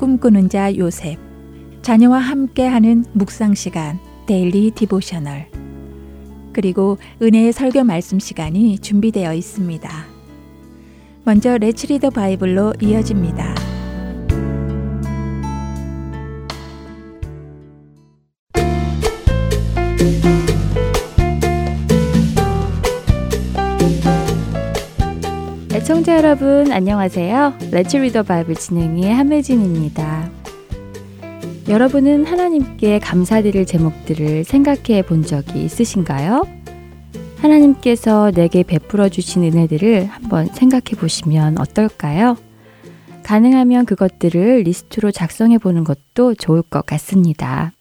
꿈꾸는 자 요셉, 자녀와 함께하는 묵상 시간, Daily Devotional, 그리고 은혜의 설교 말씀 시간이 준비되어 있습니다. 먼저 Let's Read the Bible로 이어집니다. 애청자 여러분 안녕하세요. Let's Read the Bible 진행의 함혜진입니다. 여러분은 하나님께 감사드릴 제목들을 생각해 본 적이 있으신가요? 하나님께서 내게 베풀어 주신 은혜들을 한번 생각해 보시면 어떨까요? 가능하면 그것들을 리스트로 작성해 보는 것도 좋을 것 같습니다.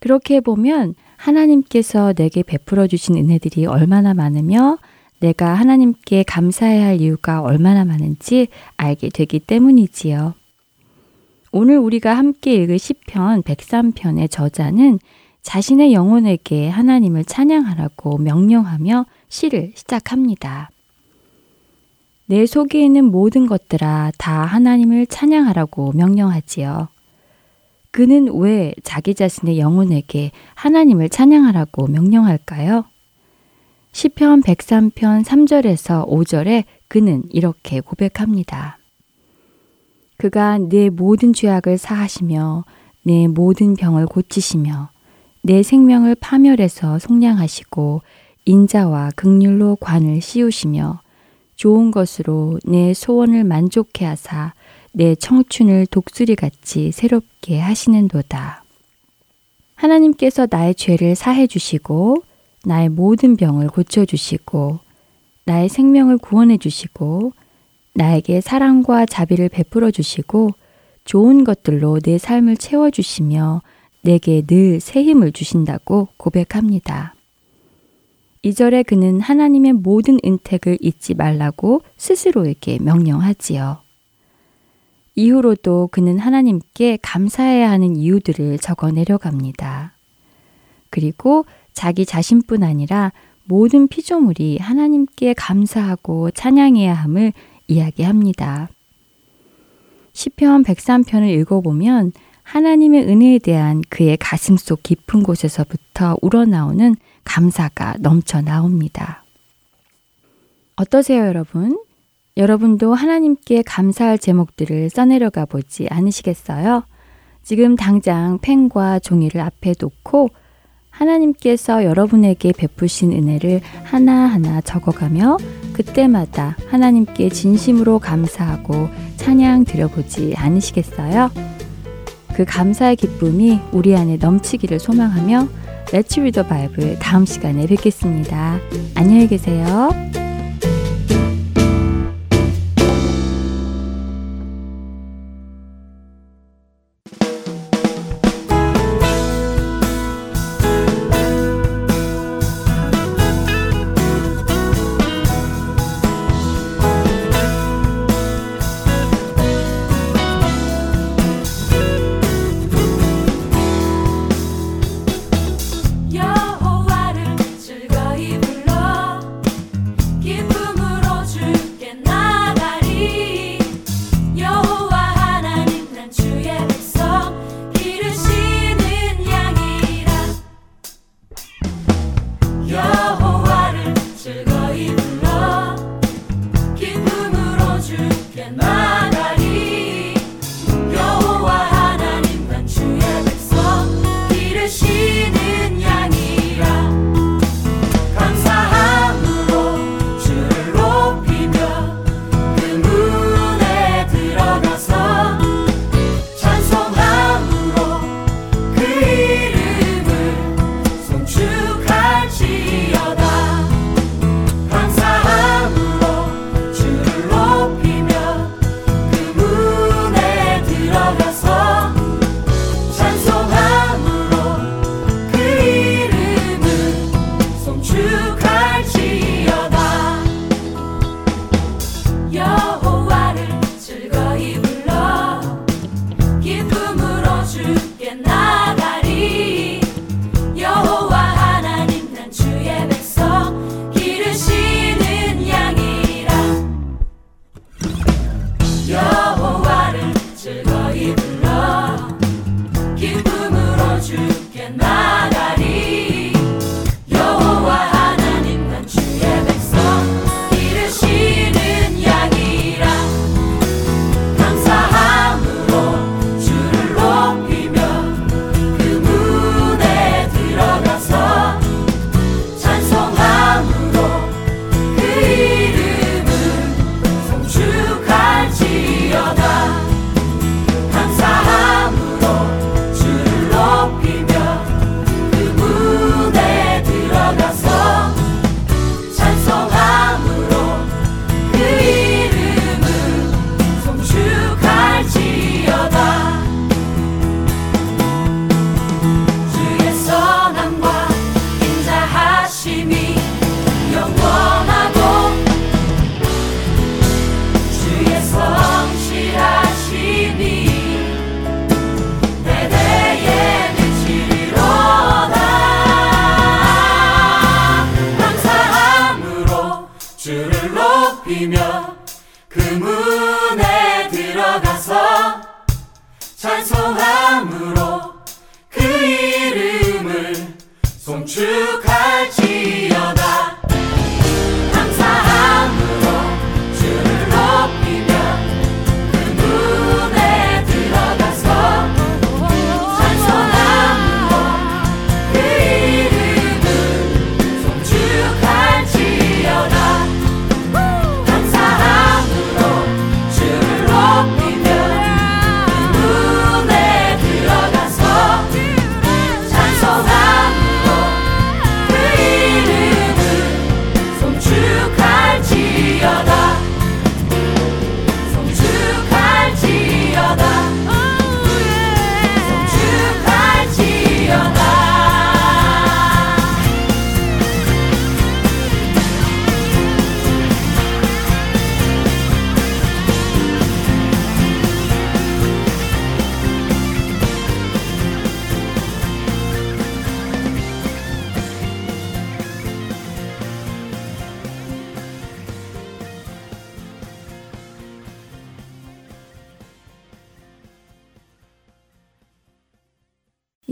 그렇게 보면 하나님께서 내게 베풀어 주신 은혜들이 얼마나 많으며 내가 하나님께 감사해야 할 이유가 얼마나 많은지 알게 되기 때문이지요. 오늘 우리가 함께 읽을 시편 103편의 저자는 자신의 영혼에게 하나님을 찬양하라고 명령하며 시를 시작합니다. 내 속에 있는 모든 것들아 다 하나님을 찬양하라고 명령하지요. 그는 왜 자기 자신의 영혼에게 하나님을 찬양하라고 명령할까요? 시편 103편 3절에서 5절에 그는 이렇게 고백합니다. 그가 내 모든 죄악을 사하시며 내 모든 병을 고치시며 내 생명을 파멸해서 속량하시고 인자와 극률로 관을 씌우시며 좋은 것으로 내 소원을 만족해 하사 내 청춘을 독수리같이 새롭게 하시는도다. 하나님께서 나의 죄를 사해 주시고 나의 모든 병을 고쳐주시고 나의 생명을 구원해 주시고 나에게 사랑과 자비를 베풀어 주시고 좋은 것들로 내 삶을 채워 주시며 내게 늘 새 힘을 주신다고 고백합니다. 이절에 그는 하나님의 모든 은택을 잊지 말라고 스스로에게 명령하지요. 이후로도 그는 하나님께 감사해야 하는 이유들을 적어 내려갑니다. 그리고 자기 자신뿐 아니라 모든 피조물이 하나님께 감사하고 찬양해야 함을 이야기합니다. 시편 103편을 읽어보면 하나님의 은혜에 대한 그의 가슴 속 깊은 곳에서부터 우러나오는 감사가 넘쳐 나옵니다. 어떠세요, 여러분? 여러분도 하나님께 감사할 제목들을 써내려가 보지 않으시겠어요? 지금 당장 펜과 종이를 앞에 놓고 하나님께서 여러분에게 베푸신 은혜를 하나하나 적어가며 그때마다 하나님께 진심으로 감사하고 찬양 드려보지 않으시겠어요? 그 감사의 기쁨이 우리 안에 넘치기를 소망하며 레츠 리더 바이블 다음 시간에 뵙겠습니다. 안녕히 계세요.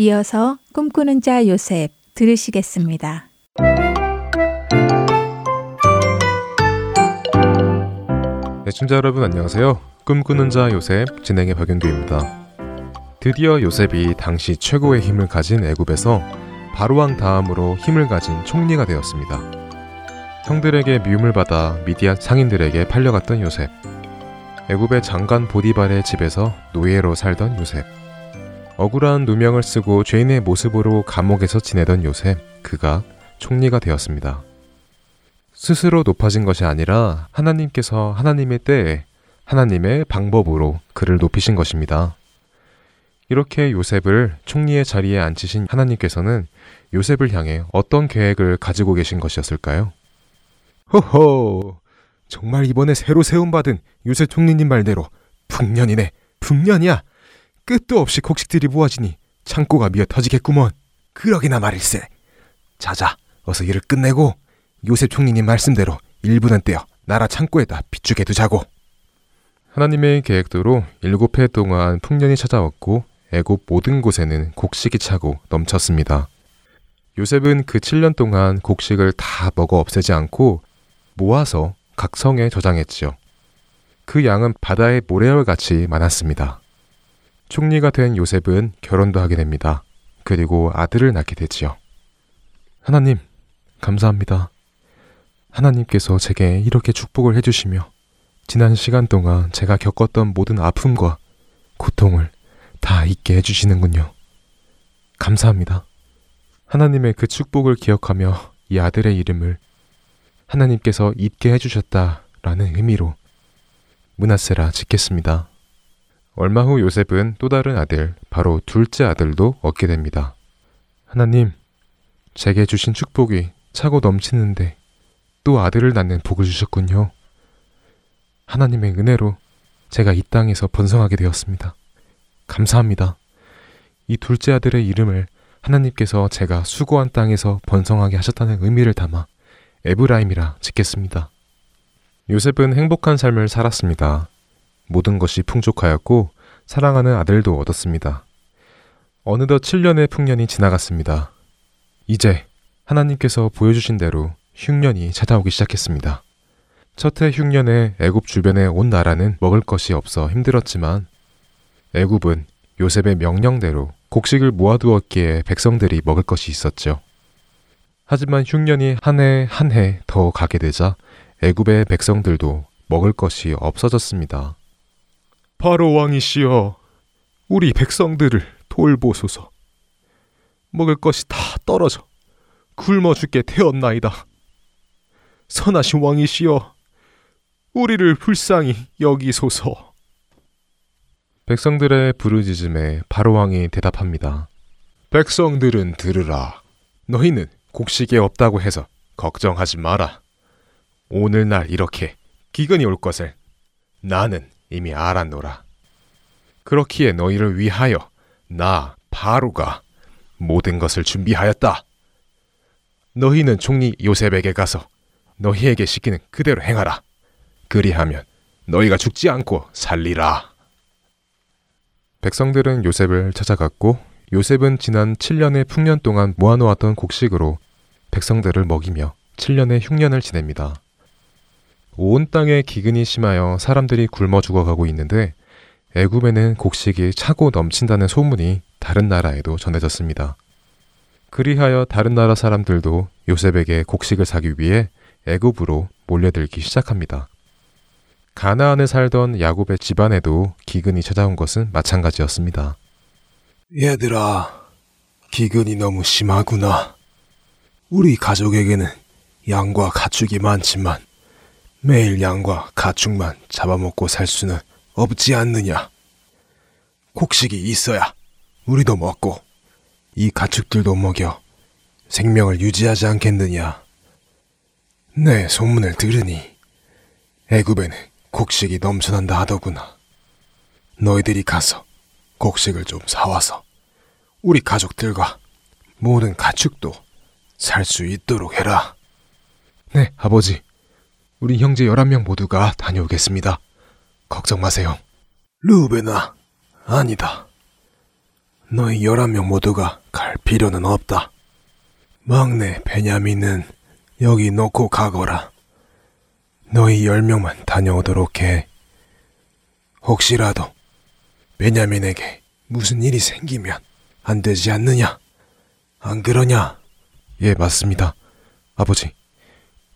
이어서 꿈꾸는 자 요셉 들으시겠습니다. 애청자 여러분 안녕하세요. 꿈꾸는 자 요셉 진행의 박윤규입니다. 드디어 요셉이 당시 최고의 힘을 가진 애굽에서 바로왕 다음으로 힘을 가진 총리가 되었습니다. 형들에게 미움을 받아 미디안 상인들에게 팔려갔던 요셉. 애굽의 장관 보디발의 집에서 노예로 살던 요셉. 억울한 누명을 쓰고 죄인의 모습으로 감옥에서 지내던 요셉, 그가 총리가 되었습니다. 스스로 높아진 것이 아니라 하나님께서 하나님의 때에 하나님의 방법으로 그를 높이신 것입니다. 이렇게 요셉을 총리의 자리에 앉히신 하나님께서는 요셉을 향해 어떤 계획을 가지고 계신 것이었을까요? 호호! 정말 이번에 새로 세움받은 요셉 총리님 말대로 풍년이네, 풍년이야! 끝도 없이 곡식들이 모아지니 창고가 미어 터지겠구먼. 그러기나 말일세. 자자, 어서 일을 끝내고 요셉 총리님 말씀대로 일부는 떼어 나라 창고에다 비추게 두자고. 하나님의 계획대로 일곱 해 동안 풍년이 찾아왔고 애굽 모든 곳에는 곡식이 차고 넘쳤습니다. 요셉은 그 7년 동안 곡식을 다 먹어 없애지 않고 모아서 각 성에 저장했지요. 그 양은 바다의 모래알 같이 많았습니다. 총리가 된 요셉은 결혼도 하게 됩니다. 그리고 아들을 낳게 되지요. 하나님, 감사합니다. 하나님께서 제게 이렇게 축복을 해주시며 지난 시간 동안 제가 겪었던 모든 아픔과 고통을 다 잊게 해주시는군요. 감사합니다. 하나님의 그 축복을 기억하며 이 아들의 이름을 하나님께서 잊게 해주셨다라는 의미로 문하세라 짓겠습니다. 얼마 후 요셉은 또 다른 아들, 바로 둘째 아들도 얻게 됩니다. 하나님, 제게 주신 축복이 차고 넘치는데 또 아들을 낳는 복을 주셨군요. 하나님의 은혜로 제가 이 땅에서 번성하게 되었습니다. 감사합니다. 이 둘째 아들의 이름을 하나님께서 제가 수고한 땅에서 번성하게 하셨다는 의미를 담아 에브라임이라 짓겠습니다. 요셉은 행복한 삶을 살았습니다. 모든 것이 풍족하였고 사랑하는 아들도 얻었습니다. 어느덧 7년의 풍년이 지나갔습니다. 이제 하나님께서 보여주신 대로 흉년이 찾아오기 시작했습니다. 첫해 흉년에 애굽 주변의 온 나라는 먹을 것이 없어 힘들었지만 애굽은 요셉의 명령대로 곡식을 모아두었기에 백성들이 먹을 것이 있었죠. 하지만 흉년이 한 해 한 해 더 가게 되자 애굽의 백성들도 먹을 것이 없어졌습니다. 바로 왕이시여, 우리 백성들을 돌보소서. 먹을 것이 다 떨어져 굶어 죽게 되었나이다. 선하신 왕이시여, 우리를 불쌍히 여기소서. 백성들의 부르짖음에 바로 왕이 대답합니다. 백성들은 들으라. 너희는 곡식이 없다고 해서 걱정하지 마라. 오늘날 이렇게 기근이 올 것을 나는 이미 알았노라. 그렇기에 너희를 위하여 나 바로가 모든 것을 준비하였다. 너희는 총리 요셉에게 가서 너희에게 시키는 그대로 행하라. 그리하면 너희가 죽지 않고 살리라. 백성들은 요셉을 찾아갔고 요셉은 지난 7년의 풍년 동안 모아놓았던 곡식으로 백성들을 먹이며 7년의 흉년을 지냅니다. 온 땅에 기근이 심하여 사람들이 굶어 죽어가고 있는데 애굽에는 곡식이 차고 넘친다는 소문이 다른 나라에도 전해졌습니다. 그리하여 다른 나라 사람들도 요셉에게 곡식을 사기 위해 애굽으로 몰려들기 시작합니다. 가나안에 살던 야곱의 집안에도 기근이 찾아온 것은 마찬가지였습니다. 얘들아, 기근이 너무 심하구나. 우리 가족에게는 양과 가축이 많지만 매일 양과 가축만 잡아먹고 살 수는 없지 않느냐. 곡식이 있어야 우리도 먹고 이 가축들도 먹여 생명을 유지하지 않겠느냐. 내 소문을 들으니 애굽에는 곡식이 넘쳐난다 하더구나. 너희들이 가서 곡식을 좀 사와서 우리 가족들과 모든 가축도 살 수 있도록 해라. 네, 아버지. 우리 형제 11명 모두가 다녀오겠습니다. 걱정 마세요. 루베나, 아니다. 너희 11명 모두가 갈 필요는 없다. 막내 베냐민은 여기 놓고 가거라. 너희 10명만 다녀오도록 해. 혹시라도 베냐민에게 무슨 일이 생기면 안 되지 않느냐? 안 그러냐? 예, 맞습니다. 아버지,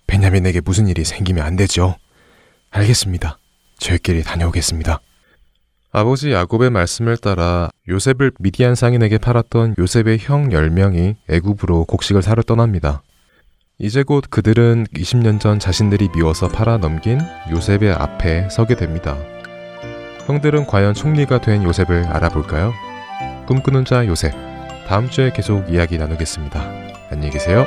베냐민에게 무슨 일이 생기면 안 되죠. 알겠습니다. 저희끼리 다녀오겠습니다. 아버지 야곱의 말씀을 따라 요셉을 미디안 상인에게 팔았던 요셉의 형 10명이 애굽으로 곡식을 사러 떠납니다. 이제 곧 그들은 20년 전 자신들이 미워서 팔아 넘긴 요셉의 앞에 서게 됩니다. 형들은 과연 총리가 된 요셉을 알아볼까요? 꿈꾸는 자 요셉. 다음 주에 계속 이야기 나누겠습니다. 안녕히 계세요.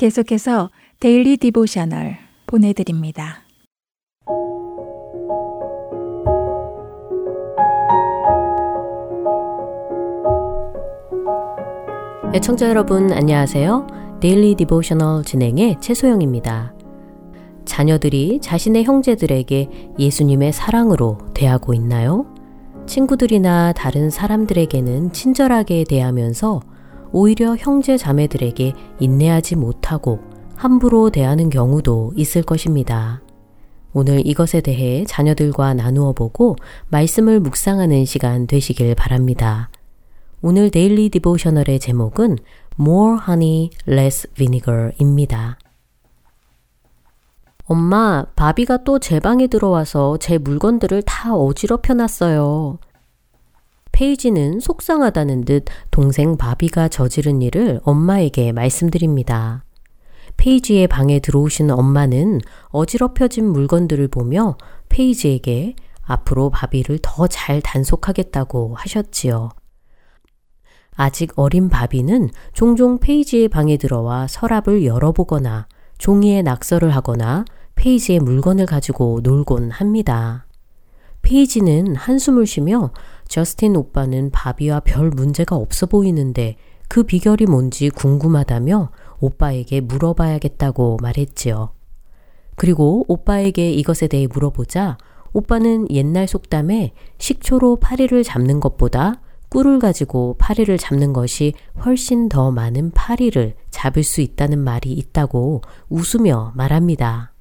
계속해서 Daily Devotional 보내드립니다. 애청자 여러분 안녕하세요. Daily Devotional 진행의 최소영입니다. 자녀들이 자신의 형제들에게 예수님의 사랑으로 대하고 있나요? 친구들이나 다른 사람들에게는 친절하게 대하면서 오히려 형제 자매들에게 인내하지 못하고 함부로 대하는 경우도 있을 것입니다. 오늘 이것에 대해 자녀들과 나누어 보고 말씀을 묵상하는 시간 되시길 바랍니다. 오늘 데일리 디보셔널의 제목은 More Honey, Less Vinegar입니다. 엄마, 바비가 또 제 방에 들어와서 제 물건들을 다 어지럽혀 놨어요. 페이지는 속상하다는 듯 동생 바비가 저지른 일을 엄마에게 말씀드립니다. 페이지의 방에 들어오신 엄마는 어지럽혀진 물건들을 보며 페이지에게 앞으로 바비를 더 잘 단속하겠다고 하셨지요. 아직 어린 바비는 종종 페이지의 방에 들어와 서랍을 열어보거나 종이에 낙서를 하거나 페이지의 물건을 가지고 놀곤 합니다. 페이지는 한숨을 쉬며 저스틴 오빠는 바비와 별 문제가 없어 보이는데 그 비결이 뭔지 궁금하다며 오빠에게 물어봐야겠다고 말했지요. 그리고 오빠에게 이것에 대해 물어보자 오빠는 옛날 속담에 식초로 파리를 잡는 것보다 꿀을 가지고 파리를 잡는 것이 훨씬 더 많은 파리를 잡을 수 있다는 말이 있다고 웃으며 말합니다.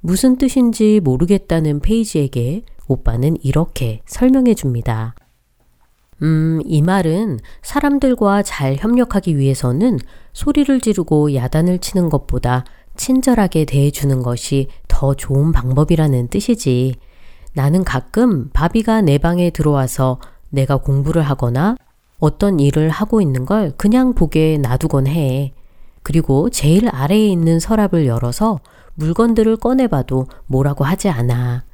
무슨 뜻인지 모르겠다는 페이지에게 오빠는 이렇게 설명해 줍니다. 음, 이 말은 사람들과 잘 협력하기 위해서는 소리를 지르고 야단을 치는 것보다 친절하게 대해주는 것이 더 좋은 방법이라는 뜻이지. 나는 가끔 바비가 내 방에 들어와서 내가 공부를 하거나 어떤 일을 하고 있는 걸 그냥 보게 놔두곤 해. 그리고 제일 아래에 있는 서랍을 열어서 물건들을 꺼내봐도 뭐라고 하지 않아.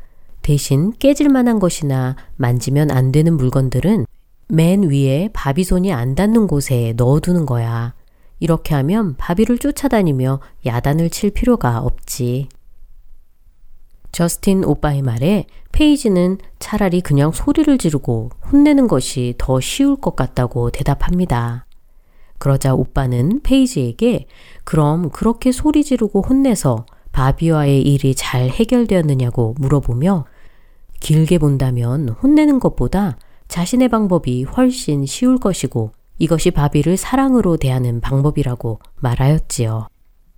대신 깨질 만한 것이나 만지면 안 되는 물건들은 맨 위에 바비 손이 안 닿는 곳에 넣어두는 거야. 이렇게 하면 바비를 쫓아다니며 야단을 칠 필요가 없지. 저스틴 오빠의 말에 페이지는 차라리 그냥 소리를 지르고 혼내는 것이 더 쉬울 것 같다고 대답합니다. 그러자 오빠는 페이지에게 그럼 그렇게 소리 지르고 혼내서 바비와의 일이 잘 해결되었느냐고 물어보며 길게 본다면 혼내는 것보다 자신의 방법이 훨씬 쉬울 것이고 이것이 바비를 사랑으로 대하는 방법이라고 말하였지요.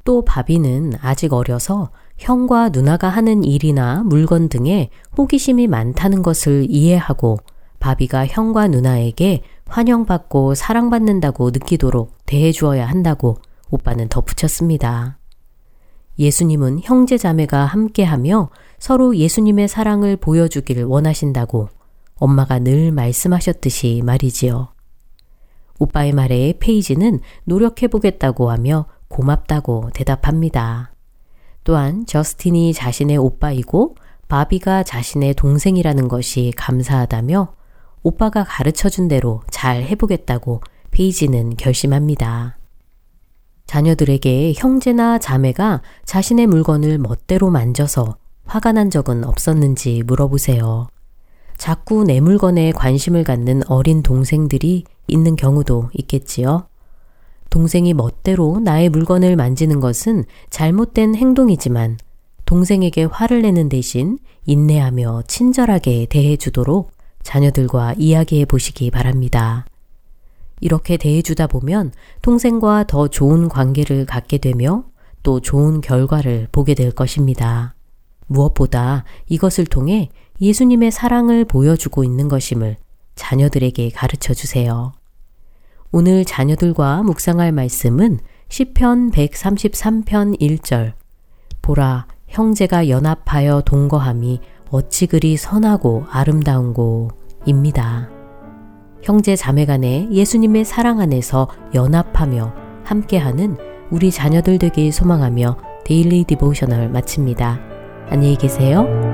또 바비는 아직 어려서 형과 누나가 하는 일이나 물건 등에 호기심이 많다는 것을 이해하고 바비가 형과 누나에게 환영받고 사랑받는다고 느끼도록 대해주어야 한다고 오빠는 덧붙였습니다. 예수님은 형제 자매가 함께하며 서로 예수님의 사랑을 보여주기를 원하신다고 엄마가 늘 말씀하셨듯이 말이지요. 오빠의 말에 페이지는 노력해보겠다고 하며 고맙다고 대답합니다. 또한 저스틴이 자신의 오빠이고 바비가 자신의 동생이라는 것이 감사하다며 오빠가 가르쳐 준 대로 잘 해보겠다고 페이지는 결심합니다. 자녀들에게 형제나 자매가 자신의 물건을 멋대로 만져서 화가 난 적은 없었는지 물어보세요. 자꾸 내 물건에 관심을 갖는 어린 동생들이 있는 경우도 있겠지요. 동생이 멋대로 나의 물건을 만지는 것은 잘못된 행동이지만 동생에게 화를 내는 대신 인내하며 친절하게 대해주도록 자녀들과 이야기해 보시기 바랍니다. 이렇게 대해주다 보면 동생과 더 좋은 관계를 갖게 되며 또 좋은 결과를 보게 될 것입니다. 무엇보다 이것을 통해 예수님의 사랑을 보여주고 있는 것임을 자녀들에게 가르쳐 주세요. 오늘 자녀들과 묵상할 말씀은 시편 133편 1절 보라 형제가 연합하여 동거함이 어찌 그리 선하고 아름다운고입니다. 형제 자매 간에 예수님의 사랑 안에서 연합하며 함께하는 우리 자녀들 되길 소망하며 Daily Devotional 마칩니다. 안녕히 계세요.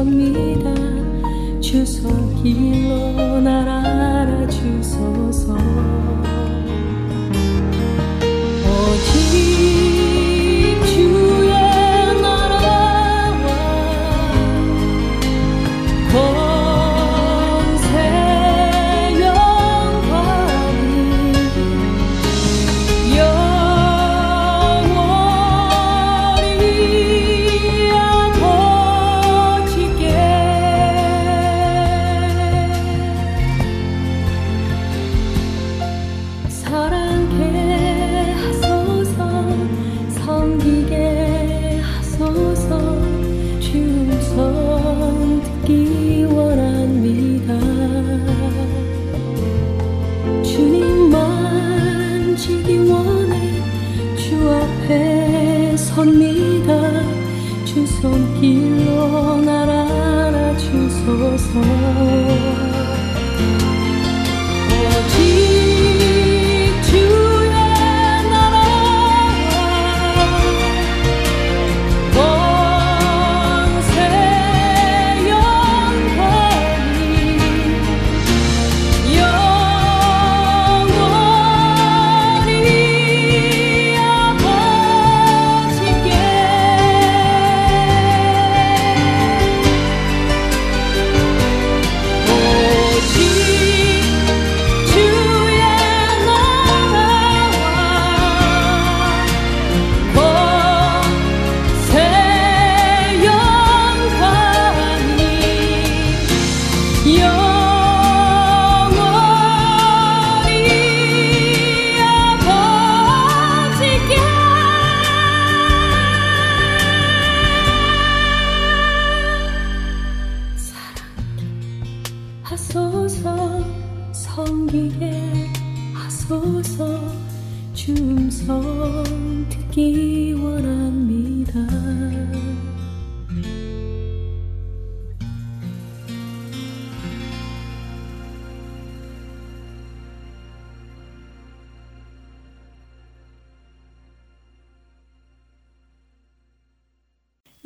앞에 섭니다. 주손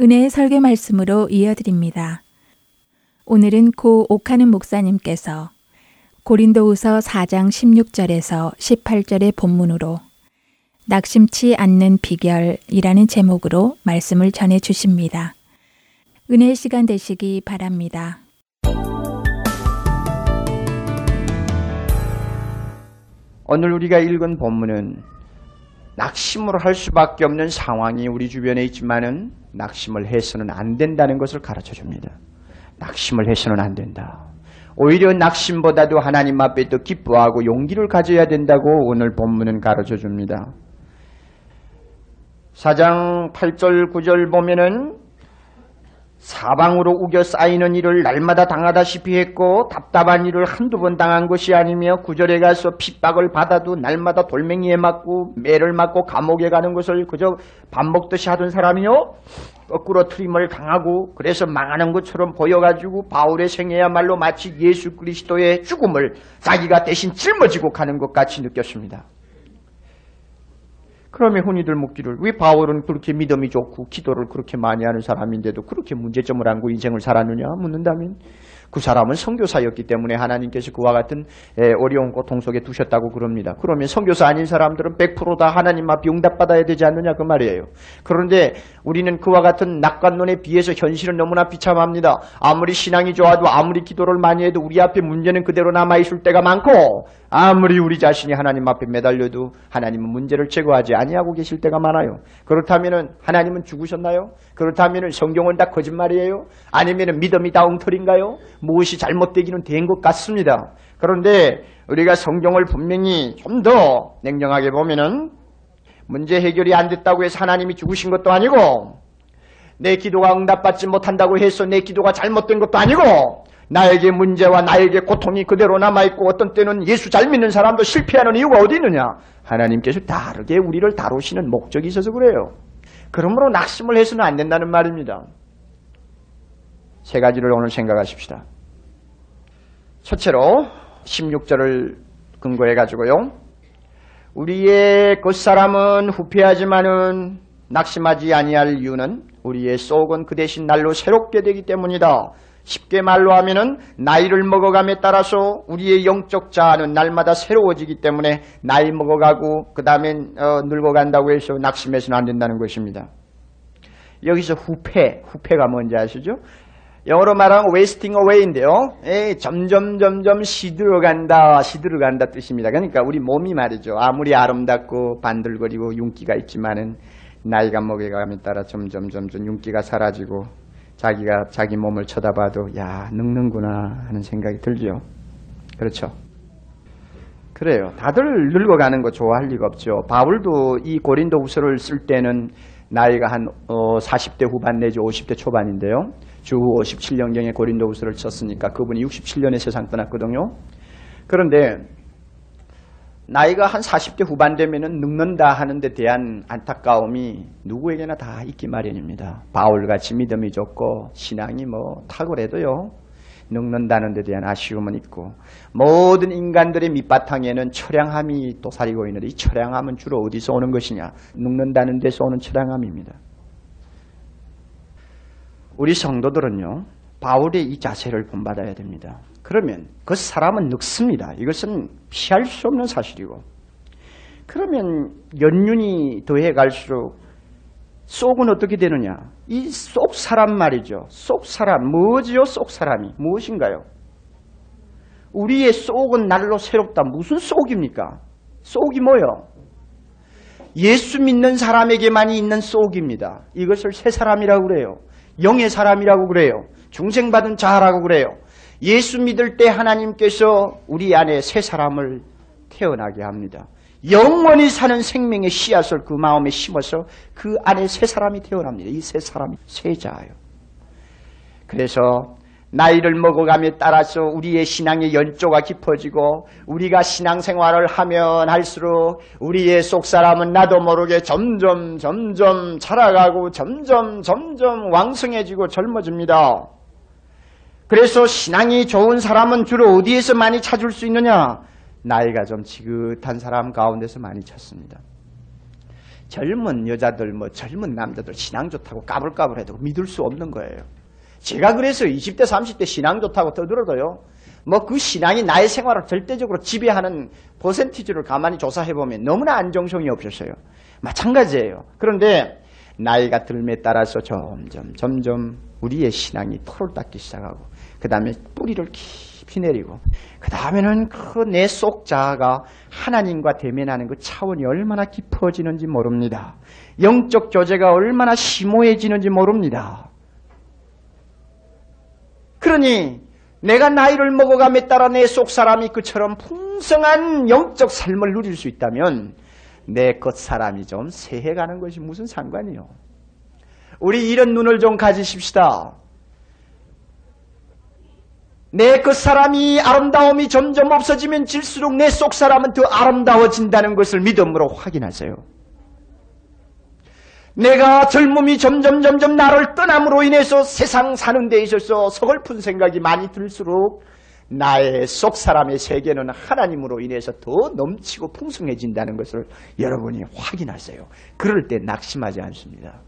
은혜의 설교 말씀으로 이어드립니다. 오늘은 고 옥하는 목사님께서 고린도후서 4장 16절에서 18절의 본문으로 낙심치 않는 비결이라는 제목으로 말씀을 전해 주십니다. 은혜의 시간 되시기 바랍니다. 오늘 우리가 읽은 본문은 낙심을 할 수밖에 없는 상황이 우리 주변에 있지만은 낙심을 해서는 안 된다는 것을 가르쳐 줍니다. 낙심을 해서는 안 된다. 오히려 낙심보다도 하나님 앞에 더 기뻐하고 용기를 가져야 된다고 오늘 본문은 가르쳐 줍니다. 4장 8절 9절 보면은 사방으로 우겨 쌓이는 일을 날마다 당하다시피 했고 답답한 일을 한두 번 당한 것이 아니며 구절에 가서 핍박을 받아도 날마다 돌멩이에 맞고 매를 맞고 감옥에 가는 것을 그저 밥 먹듯이 하던 사람이요 거꾸로 트림을 당하고 그래서 망하는 것처럼 보여가지고 바울의 생애야말로 마치 예수 그리스도의 죽음을 자기가 대신 짊어지고 가는 것 같이 느꼈습니다. 그러면 흔히들 묻기를 왜 바울은 그렇게 믿음이 좋고 기도를 그렇게 많이 하는 사람인데도 그렇게 문제점을 안고 인생을 살았느냐 묻는다면 그 사람은 선교사였기 때문에 하나님께서 그와 같은 에, 어려운 고통 속에 두셨다고 그럽니다. 그러면 선교사 아닌 사람들은 100%다 하나님 앞에 응답받아야 되지 않느냐 그 말이에요. 그런데 우리는 그와 같은 낙관론에 비해서 현실은 너무나 비참합니다. 아무리 신앙이 좋아도 아무리 기도를 많이 해도 우리 앞에 문제는 그대로 남아있을 때가 많고 아무리 우리 자신이 하나님 앞에 매달려도 하나님은 문제를 제거하지 아니하고 계실 때가 많아요. 그렇다면 하나님은 죽으셨나요? 그렇다면 성경은 다 거짓말이에요? 아니면 믿음이 다 엉터리인가요? 무엇이 잘못되기는 된 것 같습니다. 그런데 우리가 성경을 분명히 좀 더 냉정하게 보면은 문제 해결이 안 됐다고 해서 하나님이 죽으신 것도 아니고 내 기도가 응답받지 못한다고 해서 내 기도가 잘못된 것도 아니고 나에게 문제와 나에게 고통이 그대로 남아있고 어떤 때는 예수 잘 믿는 사람도 실패하는 이유가 어디 있느냐? 하나님께서 다르게 우리를 다루시는 목적이 있어서 그래요. 그러므로 낙심을 해서는 안 된다는 말입니다. 세 가지를 오늘 생각하십시다 첫째로 16절을 근거해 가지고요 우리의 겉사람은 후패하지만은 낙심하지 아니할 이유는 우리의 속은 그 대신 날로 새롭게 되기 때문이다. 쉽게 말로 하면은 나이를 먹어감에 따라서 우리의 영적 자아는 날마다 새로워지기 때문에 나이 먹어가고 그 다음엔 어, 늙어간다고 해서 낙심해서는 안 된다는 것입니다. 여기서 후패, 후패가 뭔지 아시죠? 영어로 말하면 wasting away인데요. 에이, 점점 점점 시들어간다, 시들어간다 뜻입니다. 그러니까 우리 몸이 말이죠. 아무리 아름답고 반들거리고 윤기가 있지만은 나이가 먹어감에 따라 점점 점점 윤기가 사라지고 자기가 자기 몸을 쳐다봐도 야 늙는구나 하는 생각이 들죠. 그렇죠. 그래요. 다들 늙어가는 거 좋아할 리가 없죠. 바울도 이 고린도 후서를 쓸 때는 나이가 한 어, 40대 후반 내지 50대 초반인데요. 주 57년경에 고린도 후서를 썼으니까 그분이 67년에 세상 떠났거든요. 그런데 나이가 한 40대 후반 되면은 늙는다 하는 데 대한 안타까움이 누구에게나 다 있기 마련입니다. 바울같이 믿음이 좋고 신앙이 뭐 탁월해도요. 늙는다는 데 대한 아쉬움은 있고 모든 인간들의 밑바탕에는 처량함이 또 사리고 있는데 이 처량함은 주로 어디서 오는 것이냐 늙는다는 데서 오는 처량함입니다. 우리 성도들은요 바울의 이 자세를 본받아야 됩니다. 그러면 그 사람은 늙습니다. 이것은 피할 수 없는 사실이고 그러면 연륜이 더해 갈수록 속은 어떻게 되느냐? 이 속 사람 말이죠. 속 사람 뭐지요? 속 사람이 무엇인가요? 우리의 속은 날로 새롭다. 무슨 속입니까? 속이 뭐요? 예수 믿는 사람에게만 있는 속입니다. 이것을 새 사람이라고 그래요. 영의 사람이라고 그래요. 중생받은 자라고 그래요. 예수 믿을 때 하나님께서 우리 안에 새 사람을 태어나게 합니다. 영원히 사는 생명의 씨앗을 그 마음에 심어서 그 안에 새 사람이 태어납니다. 이 새 사람이 새 자예요. 그래서 나이를 먹어감에 따라서 우리의 신앙의 연조가 깊어지고 우리가 신앙생활을 하면 할수록 우리의 속사람은 나도 모르게 점점 점점 자라가고 점점 점점 왕성해지고 젊어집니다. 그래서 신앙이 좋은 사람은 주로 어디에서 많이 찾을 수 있느냐? 나이가 좀 지긋한 사람 가운데서 많이 찾습니다. 젊은 여자들, 뭐 젊은 남자들 신앙 좋다고 까불까불해도 믿을 수 없는 거예요. 제가 그래서 20대, 30대 신앙 좋다고 떠들어도요. 뭐 그 신앙이 나의 생활을 절대적으로 지배하는 퍼센티지를 가만히 조사해보면 너무나 안정성이 없었어요. 마찬가지예요. 그런데 나이가 들에 따라서 점점 점점 우리의 신앙이 털을 닦기 시작하고 그 다음에 뿌리를 깊이 내리고 그 다음에는 그 내 속 자아가 하나님과 대면하는 그 차원이 얼마나 깊어지는지 모릅니다. 영적 교제가 얼마나 심오해지는지 모릅니다. 그러니 내가 나이를 먹어감에 따라 내 속사람이 그처럼 풍성한 영적 삶을 누릴 수 있다면 내 겉사람이 좀 새해가는 것이 무슨 상관이요. 우리 이런 눈을 좀 가지십시다. 내 겉사람이 아름다움이 점점 없어지면 질수록 내 속사람은 더 아름다워진다는 것을 믿음으로 확인하세요. 내가 젊음이 점점 점점 나를 떠남으로 인해서 세상 사는 데 있어서 서글픈 생각이 많이 들수록 나의 속 사람의 세계는 하나님으로 인해서 더 넘치고 풍성해진다는 것을 여러분이 확인하세요. 그럴 때 낙심하지 않습니다.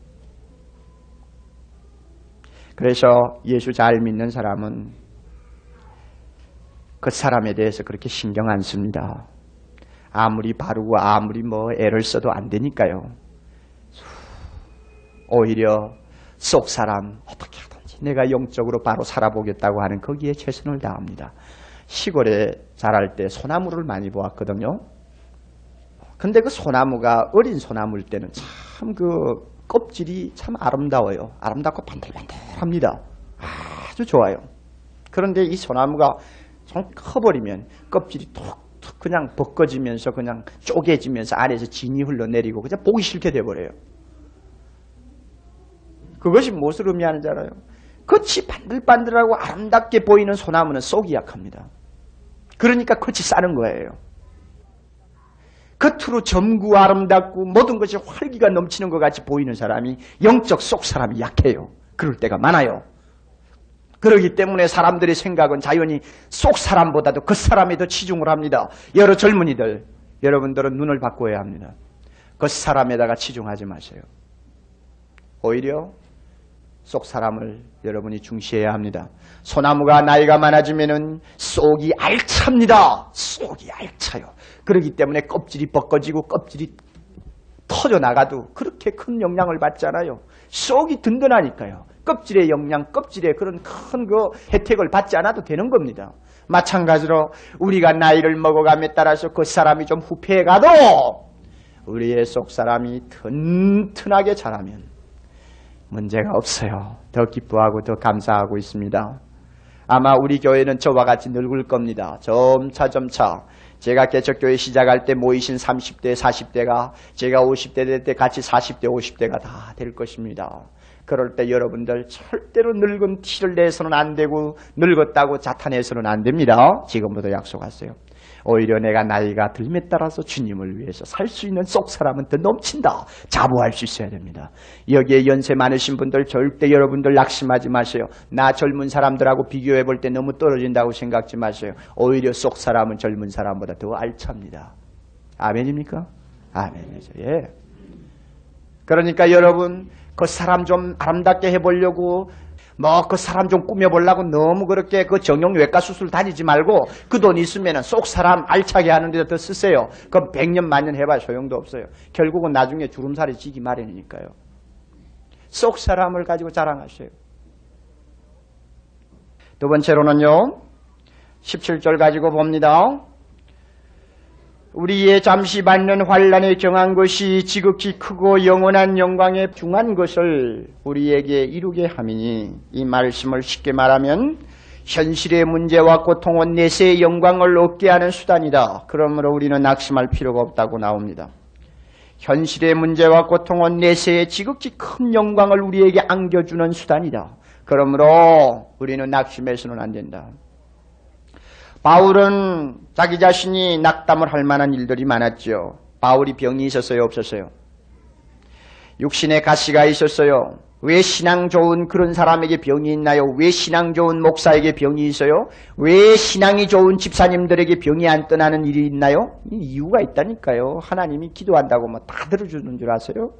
그래서 예수 잘 믿는 사람은 그 사람에 대해서 그렇게 신경 안 씁니다. 아무리 바르고 아무리 뭐 애를 써도 안 되니까요. 오히려 속 사람 어떻게 하든지 내가 영적으로 바로 살아보겠다고 하는 거기에 최선을 다합니다. 시골에 자랄 때 소나무를 많이 보았거든요. 근데 그 소나무가 어린 소나무일 때는 참 그 껍질이 참 아름다워요. 아름답고 반들반들합니다. 아주 좋아요. 그런데 이 소나무가 좀 커버리면 껍질이 툭툭 그냥 벗겨지면서 그냥 쪼개지면서 안에서 진이 흘러내리고 그냥 보기 싫게 돼버려요. 그것이 무엇을 의미하는지 알아요? 겉이 반들반들하고 아름답게 보이는 소나무는 속이 약합니다. 그러니까 겉이 싸는 거예요. 겉으로 점구 아름답고 모든 것이 활기가 넘치는 것 같이 보이는 사람이 영적 속 사람이 약해요. 그럴 때가 많아요. 그러기 때문에 사람들의 생각은 자연히 속 사람보다도 그 사람에 더 치중을 합니다. 여러 젊은이들, 여러분들은 눈을 바꿔야 합니다. 그 사람에다가 치중하지 마세요. 오히려 속 사람을 여러분이 중시해야 합니다. 소나무가 나이가 많아지면은 쏙이 알찹니다. 쏙이 알차요. 그렇기 때문에 껍질이 벗겨지고 껍질이 터져 나가도 그렇게 큰 영향을 받잖아요. 쏙이 든든하니까요. 껍질의 영양, 껍질의 그런 큰 그 혜택을 받지 않아도 되는 겁니다. 마찬가지로 우리가 나이를 먹어감에 따라서 그 사람이 좀 후패해가도 우리의 속 사람이 튼튼하게 자라면 문제가 없어요. 더 기뻐하고 더 감사하고 있습니다. 아마 우리 교회는 저와 같이 늙을 겁니다. 점차 점차 제가 개척교회 시작할 때 모이신 30대, 40대가 제가 50대 될 때 같이 40대, 50대가 다 될 것입니다. 그럴 때 여러분들 절대로 늙은 티를 내서는 안 되고 늙었다고 자탄해서는 안 됩니다. 지금부터 약속하세요. 오히려 내가 나이가 들에 따라서 주님을 위해서 살 수 있는 속 사람은 더 넘친다. 자부할 수 있어야 됩니다. 여기에 연세 많으신 분들 절대 여러분들 낙심하지 마세요. 나 젊은 사람들하고 비교해 볼 때 너무 떨어진다고 생각지 마세요. 오히려 속 사람은 젊은 사람보다 더 알찹니다. 아멘입니까? 아멘이죠. 예. 그러니까 여러분 그 사람 좀 아름답게 해보려고 뭐 그 사람 좀 꾸며보려고 너무 그렇게 그 정형 외과 수술 다니지 말고 그 돈 있으면 쏙 사람 알차게 하는 데다 더 쓰세요. 그럼 100년 만년 해봐야 소용도 없어요. 결국은 나중에 주름살이 지기 마련이니까요. 쏙 사람을 가지고 자랑하세요. 두 번째로는요. 17절 가지고 봅니다. 우리의 잠시 받는 환란에 정한 것이 지극히 크고 영원한 영광에 중한 것을 우리에게 이루게 함이니 이 말씀을 쉽게 말하면 현실의 문제와 고통은 내세의 영광을 얻게 하는 수단이다. 그러므로 우리는 낙심할 필요가 없다고 나옵니다. 현실의 문제와 고통은 내세의 지극히 큰 영광을 우리에게 안겨주는 수단이다. 그러므로 우리는 낙심해서는 안 된다. 바울은 자기 자신이 낙담을 할 만한 일들이 많았죠. 바울이 병이 있었어요, 없었어요? 육신의 가시가 있었어요. 왜 신앙 좋은 그런 사람에게 병이 있나요? 왜 신앙 좋은 목사에게 병이 있어요? 왜 신앙이 좋은 집사님들에게 병이 안 떠나는 일이 있나요? 이유가 있다니까요. 하나님이 기도한다고 뭐 다 들어주는 줄 아세요?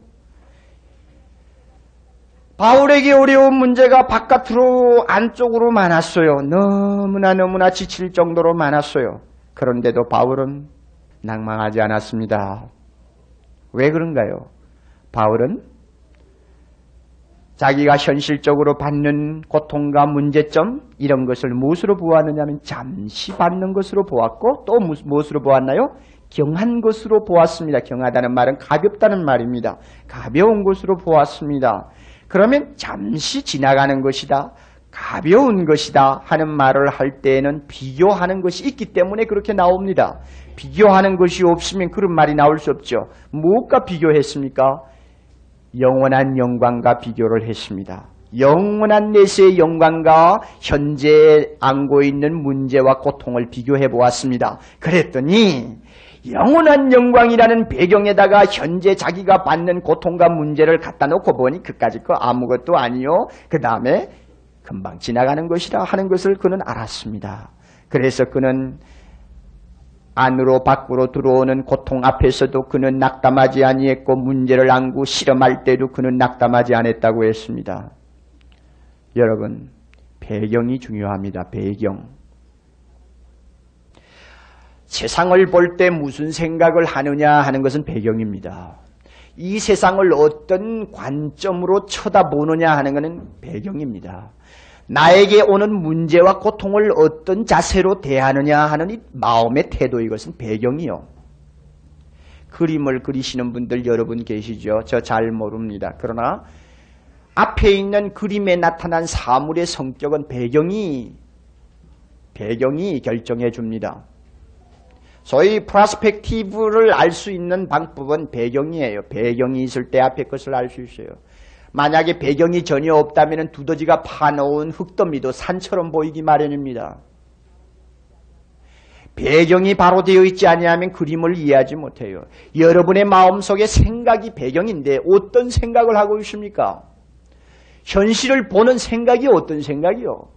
바울에게 어려운 문제가 바깥으로 안쪽으로 많았어요. 너무나 너무나 지칠 정도로 많았어요. 그런데도 바울은 낭망하지 않았습니다. 왜 그런가요? 바울은 자기가 현실적으로 받는 고통과 문제점 이런 것을 무엇으로 보았느냐면 잠시 받는 것으로 보았고 또 무엇으로 보았나요? 경한 것으로 보았습니다. 경하다는 말은 가볍다는 말입니다. 가벼운 것으로 보았습니다. 그러면 잠시 지나가는 것이다. 가벼운 것이다 하는 말을 할 때에는 비교하는 것이 있기 때문에 그렇게 나옵니다. 비교하는 것이 없으면 그런 말이 나올 수 없죠. 무엇과 비교했습니까? 영원한 영광과 비교를 했습니다. 영원한 내세의 영광과 현재 안고 있는 문제와 고통을 비교해 보았습니다. 그랬더니 영원한 영광이라는 배경에다가 현재 자기가 받는 고통과 문제를 갖다 놓고 보니 그까짓 거 아무것도 아니요. 그 다음에 금방 지나가는 것이라 하는 것을 그는 알았습니다. 그래서 그는 안으로 밖으로 들어오는 고통 앞에서도 그는 낙담하지 아니했고 문제를 안고 실험할 때도 그는 낙담하지 않았다고 했습니다. 여러분 배경이 중요합니다. 배경. 세상을 볼 때 무슨 생각을 하느냐 하는 것은 배경입니다. 이 세상을 어떤 관점으로 쳐다보느냐 하는 것은 배경입니다. 나에게 오는 문제와 고통을 어떤 자세로 대하느냐 하는 이 마음의 태도 이것은 배경이요. 그림을 그리시는 분들 여러분 계시죠? 저 잘 모릅니다. 그러나 앞에 있는 그림에 나타난 사물의 성격은 배경이 배경이 결정해 줍니다. 소위 프라스펙티브를 알 수 있는 방법은 배경이에요. 배경이 있을 때 앞에 것을 알 수 있어요. 만약에 배경이 전혀 없다면 두더지가 파놓은 흙더미도 산처럼 보이기 마련입니다. 배경이 바로 되어 있지 아니하면 그림을 이해하지 못해요. 여러분의 마음속에 생각이 배경인데 어떤 생각을 하고 있습니까? 현실을 보는 생각이 어떤 생각이요?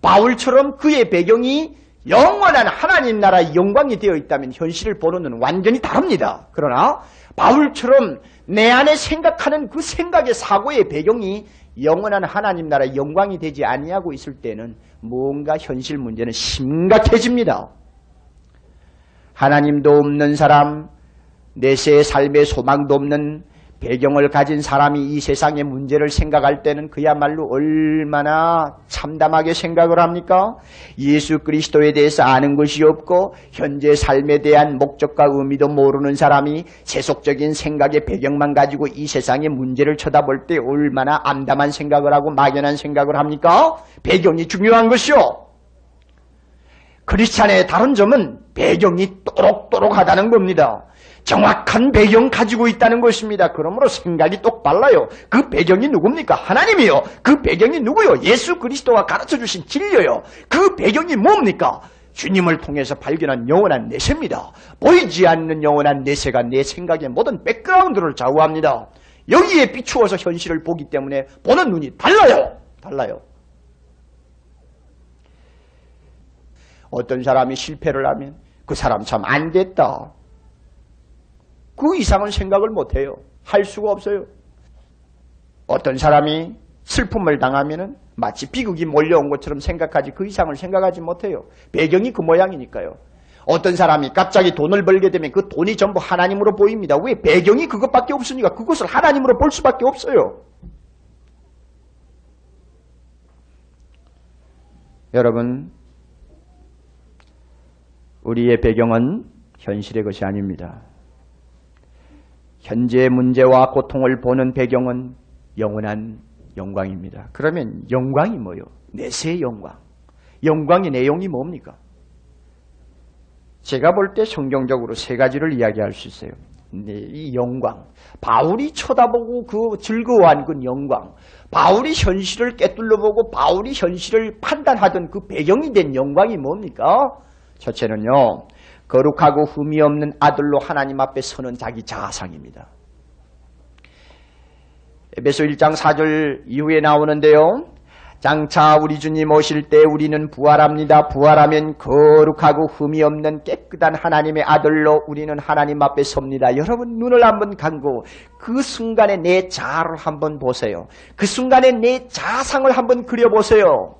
바울처럼 그의 배경이 영원한 하나님 나라의 영광이 되어 있다면 현실을 보는 눈은 완전히 다릅니다. 그러나 바울처럼 내 안에 생각하는 그 생각의 사고의 배경이 영원한 하나님 나라의 영광이 되지 아니하고 있을 때는 뭔가 현실 문제는 심각해집니다. 하나님도 없는 사람, 내세의 삶의 소망도 없는 배경을 가진 사람이 이 세상의 문제를 생각할 때는 그야말로 얼마나 참담하게 생각을 합니까? 예수 그리스도에 대해서 아는 것이 없고 현재 삶에 대한 목적과 의미도 모르는 사람이 세속적인 생각의 배경만 가지고 이 세상의 문제를 쳐다볼 때 얼마나 암담한 생각을 하고 막연한 생각을 합니까? 배경이 중요한 것이요. 크리스찬의 다른 점은 배경이 또록또록하다는 겁니다. 정확한 배경 가지고 있다는 것입니다. 그러므로 생각이 똑발라요. 그 배경이 누굽니까? 하나님이요. 그 배경이 누구요? 예수 그리스도가 가르쳐 주신 진리요. 그 배경이 뭡니까? 주님을 통해서 발견한 영원한 내세입니다. 보이지 않는 영원한 내세가 내 생각의 모든 백그라운드를 좌우합니다. 여기에 비추어서 현실을 보기 때문에 보는 눈이 달라요. 달라요. 어떤 사람이 실패를 하면 그 사람 참 안 됐다. 그 이상은 생각을 못해요. 할 수가 없어요. 어떤 사람이 슬픔을 당하면 마치 비극이 몰려온 것처럼 생각하지 그 이상을 생각하지 못해요. 배경이 그 모양이니까요. 어떤 사람이 갑자기 돈을 벌게 되면 그 돈이 전부 하나님으로 보입니다. 왜? 배경이 그것밖에 없으니까 그것을 하나님으로 볼 수밖에 없어요. 여러분, 우리의 배경은 현실의 것이 아닙니다. 현재의 문제와 고통을 보는 배경은 영원한 영광입니다. 그러면 영광이 뭐요? 내세의 영광. 영광의 내용이 뭡니까? 제가 볼 때 성경적으로 세 가지를 이야기할 수 있어요. 네, 이 영광. 바울이 쳐다보고 그 즐거워한 그 영광. 바울이 현실을 깨뚫려보고 바울이 현실을 판단하던 그 배경이 된 영광이 뭡니까? 첫째는요. 거룩하고 흠이 없는 아들로 하나님 앞에 서는 자기 자상입니다. 에베소 1장 4절 이후에 나오는데요. 장차 우리 주님 오실 때 우리는 부활합니다. 부활하면 거룩하고 흠이 없는 깨끗한 하나님의 아들로 우리는 하나님 앞에 섭니다. 여러분 눈을 한번 감고 그 순간에 내 자아를 한번 보세요. 그 순간에 내 자상을 한번 그려보세요.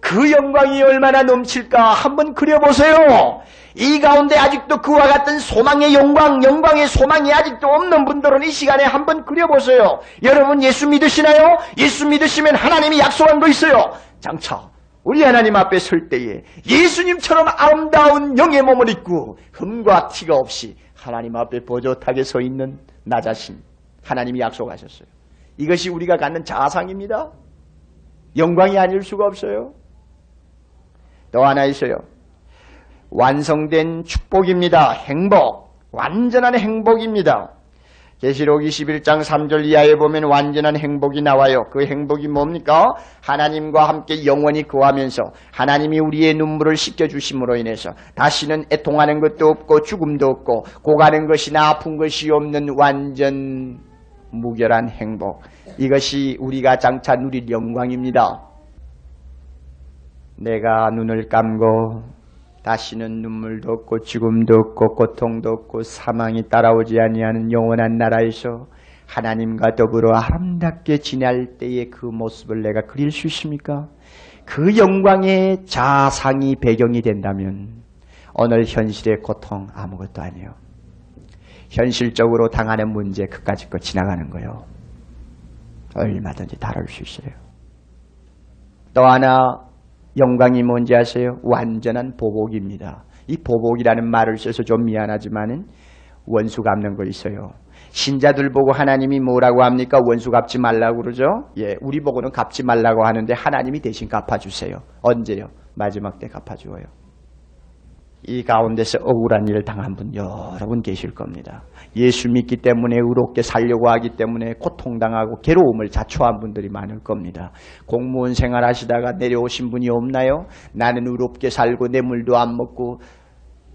그 영광이 얼마나 넘칠까 한번 그려보세요. 이 가운데 아직도 그와 같은 소망의 영광, 영광의 소망이 아직도 없는 분들은 이 시간에 한번 그려보세요. 여러분 예수 믿으시나요? 예수 믿으시면 하나님이 약속한 거 있어요. 장차 우리 하나님 앞에 설 때에 예수님처럼 아름다운 영의 몸을 입고 흠과 티가 없이 하나님 앞에 보젓하게 서 있는 나 자신 하나님이 약속하셨어요. 이것이 우리가 갖는 자상입니다. 영광이 아닐 수가 없어요. 또 하나 있어요. 완성된 축복입니다. 행복. 완전한 행복입니다. 계시록 21장 3절 이하에 보면 완전한 행복이 나와요. 그 행복이 뭡니까? 하나님과 함께 영원히 거하면서 하나님이 우리의 눈물을 씻겨주심으로 인해서 다시는 애통하는 것도 없고 죽음도 없고 고가는 것이나 아픈 것이 없는 완전 무결한 행복. 이것이 우리가 장차 누릴 영광입니다. 내가 눈을 감고 다시는 눈물도 없고 죽음도 없고 고통도 없고 사망이 따라오지 아니하는 영원한 나라에서 하나님과 더불어 아름답게 지낼 때의 그 모습을 내가 그릴 수 있습니까? 그 영광의 자상이 배경이 된다면 오늘 현실의 고통 아무것도 아니에요. 현실적으로 당하는 문제 그까짓 거 지나가는 거요. 얼마든지 다룰 수 있어요. 또 하나 영광이 뭔지 아세요? 완전한 보복입니다. 이 보복이라는 말을 써서 좀 미안하지만은 원수 갚는 거 있어요. 신자들 보고 하나님이 뭐라고 합니까? 원수 갚지 말라고 그러죠? 예, 우리 보고는 갚지 말라고 하는데 하나님이 대신 갚아주세요. 언제요? 마지막 때 갚아주어요. 이 가운데서 억울한 일을 당한 분 여러 분 계실 겁니다. 예수 믿기 때문에 의롭게 살려고 하기 때문에 고통당하고 괴로움을 자초한 분들이 많을 겁니다. 공무원 생활 하시다가 내려오신 분이 없나요? 나는 의롭게 살고 뇌물도 안 먹고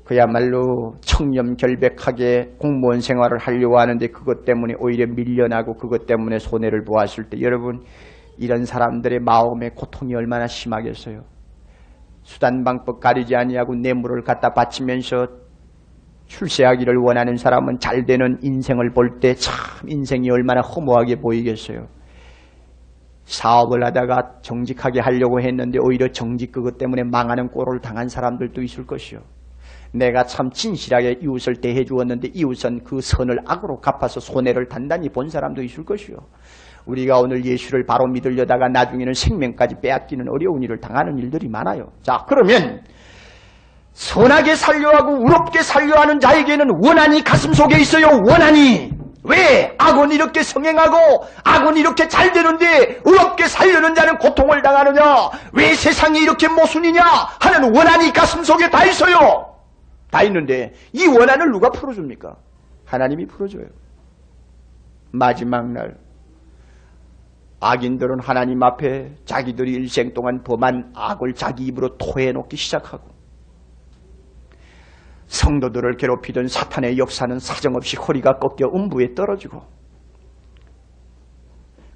그야말로 청렴결백하게 공무원 생활을 하려고 하는데 그것 때문에 오히려 밀려나고 그것 때문에 손해를 보았을 때 여러분 이런 사람들의 마음의 고통이 얼마나 심하겠어요. 수단 방법 가리지 아니하고 뇌물을 갖다 바치면서 출세하기를 원하는 사람은 잘 되는 인생을 볼 때 참 인생이 얼마나 허무하게 보이겠어요. 사업을 하다가 정직하게 하려고 했는데 오히려 정직 그것 때문에 망하는 꼴을 당한 사람들도 있을 것이요. 내가 참 진실하게 이웃을 대해 주었는데 이웃은 그 선을 악으로 갚아서 손해를 단단히 본 사람도 있을 것이요. 우리가 오늘 예수를 바로 믿으려다가 나중에는 생명까지 빼앗기는 어려운 일을 당하는 일들이 많아요. 자, 그러면 선하게 살려하고 우롭게 살려하는 자에게는 원한이 가슴 속에 있어요. 원한이. 왜? 악은 이렇게 성행하고 악은 이렇게 잘 되는데 의롭게 살려는 자는 고통을 당하느냐? 왜 세상이 이렇게 모순이냐? 하는 원한이 가슴 속에 다 있어요. 다 있는데 이 원한을 누가 풀어줍니까? 하나님이 풀어줘요. 마지막 날 악인들은 하나님 앞에 자기들이 일생 동안 범한 악을 자기 입으로 토해놓기 시작하고 성도들을 괴롭히던 사탄의 역사는 사정없이 허리가 꺾여 음부에 떨어지고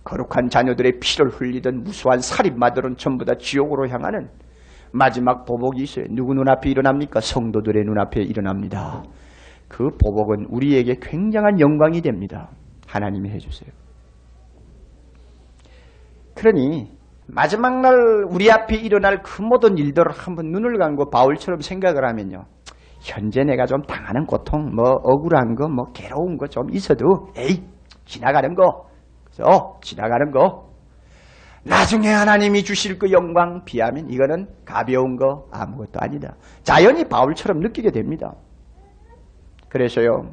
거룩한 자녀들의 피를 흘리던 무수한 살인마들은 전부 다 지옥으로 향하는 마지막 보복이 있어요. 누구 눈앞에 일어납니까? 성도들의 눈앞에 일어납니다. 그 보복은 우리에게 굉장한 영광이 됩니다. 하나님이 해주세요. 그러니 마지막 날 우리 앞에 일어날 그 모든 일들을 한번 눈을 감고 바울처럼 생각을 하면요. 현재 내가 좀 당하는 고통, 뭐 억울한 거, 뭐 괴로운 거 좀 있어도 에이 지나가는 거, 그죠? 지나가는 거. 나중에 하나님이 주실 그 영광 비하면 이거는 가벼운 거 아무것도 아니다. 자연히 바울처럼 느끼게 됩니다. 그래서요.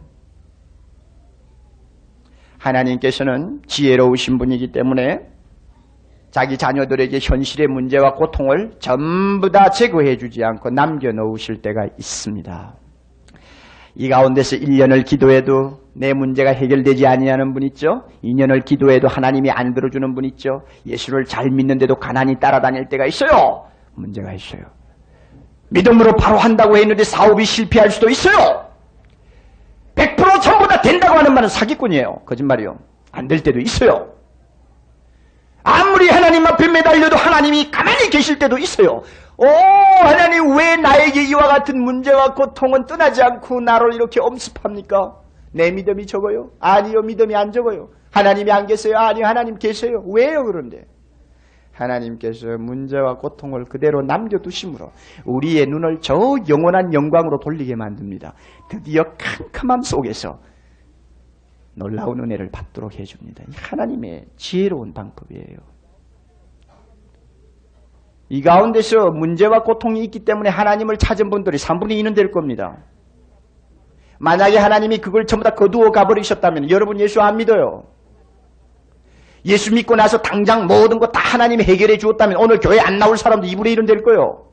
하나님께서는 지혜로우신 분이기 때문에 자기 자녀들에게 현실의 문제와 고통을 전부 다 제거해 주지 않고 남겨놓으실 때가 있습니다. 이 가운데서 1년을 기도해도 내 문제가 해결되지 아니하는 분 있죠? 2년을 기도해도 하나님이 안 들어주는 분 있죠? 예수를 잘 믿는데도 가난이 따라다닐 때가 있어요. 문제가 있어요. 믿음으로 바로 한다고 했는데 사업이 실패할 수도 있어요. 100% 전부 다 된다고 하는 말은 사기꾼이에요. 거짓말이요. 안 될 때도 있어요. 아무리 하나님 앞에 매달려도 하나님이 가만히 계실 때도 있어요. 오, 하나님 왜 나에게 이와 같은 문제와 고통은 떠나지 않고 나를 이렇게 엄습합니까? 내 믿음이 적어요? 아니요, 믿음이 안 적어요. 하나님이 안 계세요? 아니요, 하나님 계세요. 왜요, 그런데? 하나님께서 문제와 고통을 그대로 남겨두심으로 우리의 눈을 저 영원한 영광으로 돌리게 만듭니다. 드디어 캄캄함 속에서 놀라운 은혜를 받도록 해줍니다. 하나님의 지혜로운 방법이에요. 이 가운데서 문제와 고통이 있기 때문에 하나님을 찾은 분들이 3분의 2는 될 겁니다. 만약에 하나님이 그걸 전부 다 거두어 가버리셨다면 여러분 예수 안 믿어요. 예수 믿고 나서 당장 모든 거 다 하나님이 해결해 주었다면 오늘 교회 안 나올 사람도 2분의 1은 될 거예요.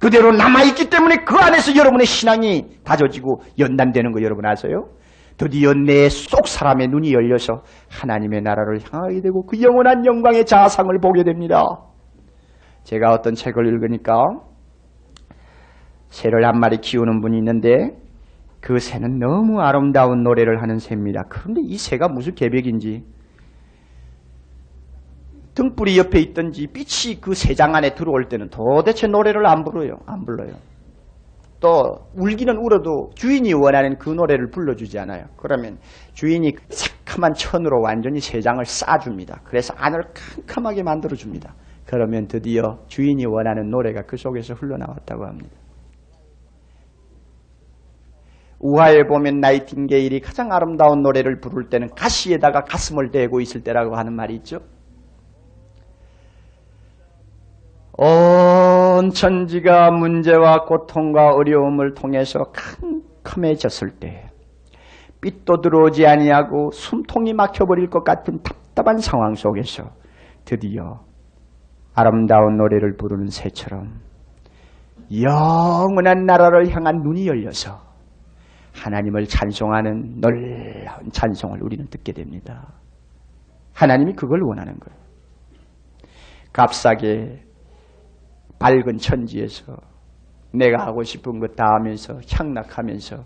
그대로 남아있기 때문에 그 안에서 여러분의 신앙이 다져지고 연단되는 거 여러분 아세요? 드디어 내 속 사람의 눈이 열려서 하나님의 나라를 향하게 되고 그 영원한 영광의 자상을 보게 됩니다. 제가 어떤 책을 읽으니까 새를 한 마리 키우는 분이 있는데 그 새는 너무 아름다운 노래를 하는 새입니다. 그런데 이 새가 무슨 계백인지 등불이 옆에 있든지 빛이 그 새장 안에 들어올 때는 도대체 노래를 안 불러요. 안 불러요. 또 울기는 울어도 주인이 원하는 그 노래를 불러주지 않아요. 그러면 주인이 새카만 천으로 완전히 새장을 싸줍니다. 그래서 안을 캄캄하게 만들어줍니다. 그러면 드디어 주인이 원하는 노래가 그 속에서 흘러나왔다고 합니다. 우화에 보면 나이팅게일이 가장 아름다운 노래를 부를 때는 가시에다가 가슴을 대고 있을 때라고 하는 말이 있죠. 온 천지가 문제와 고통과 어려움을 통해서 캄캄해졌을 때 빛도 들어오지 아니하고 숨통이 막혀버릴 것 같은 답답한 상황 속에서 드디어 아름다운 노래를 부르는 새처럼 영원한 나라를 향한 눈이 열려서 하나님을 찬송하는 놀라운 찬송을 우리는 듣게 됩니다. 하나님이 그걸 원하는 거예요. 값싸게 밝은 천지에서 내가 하고 싶은 것 다 하면서 향락하면서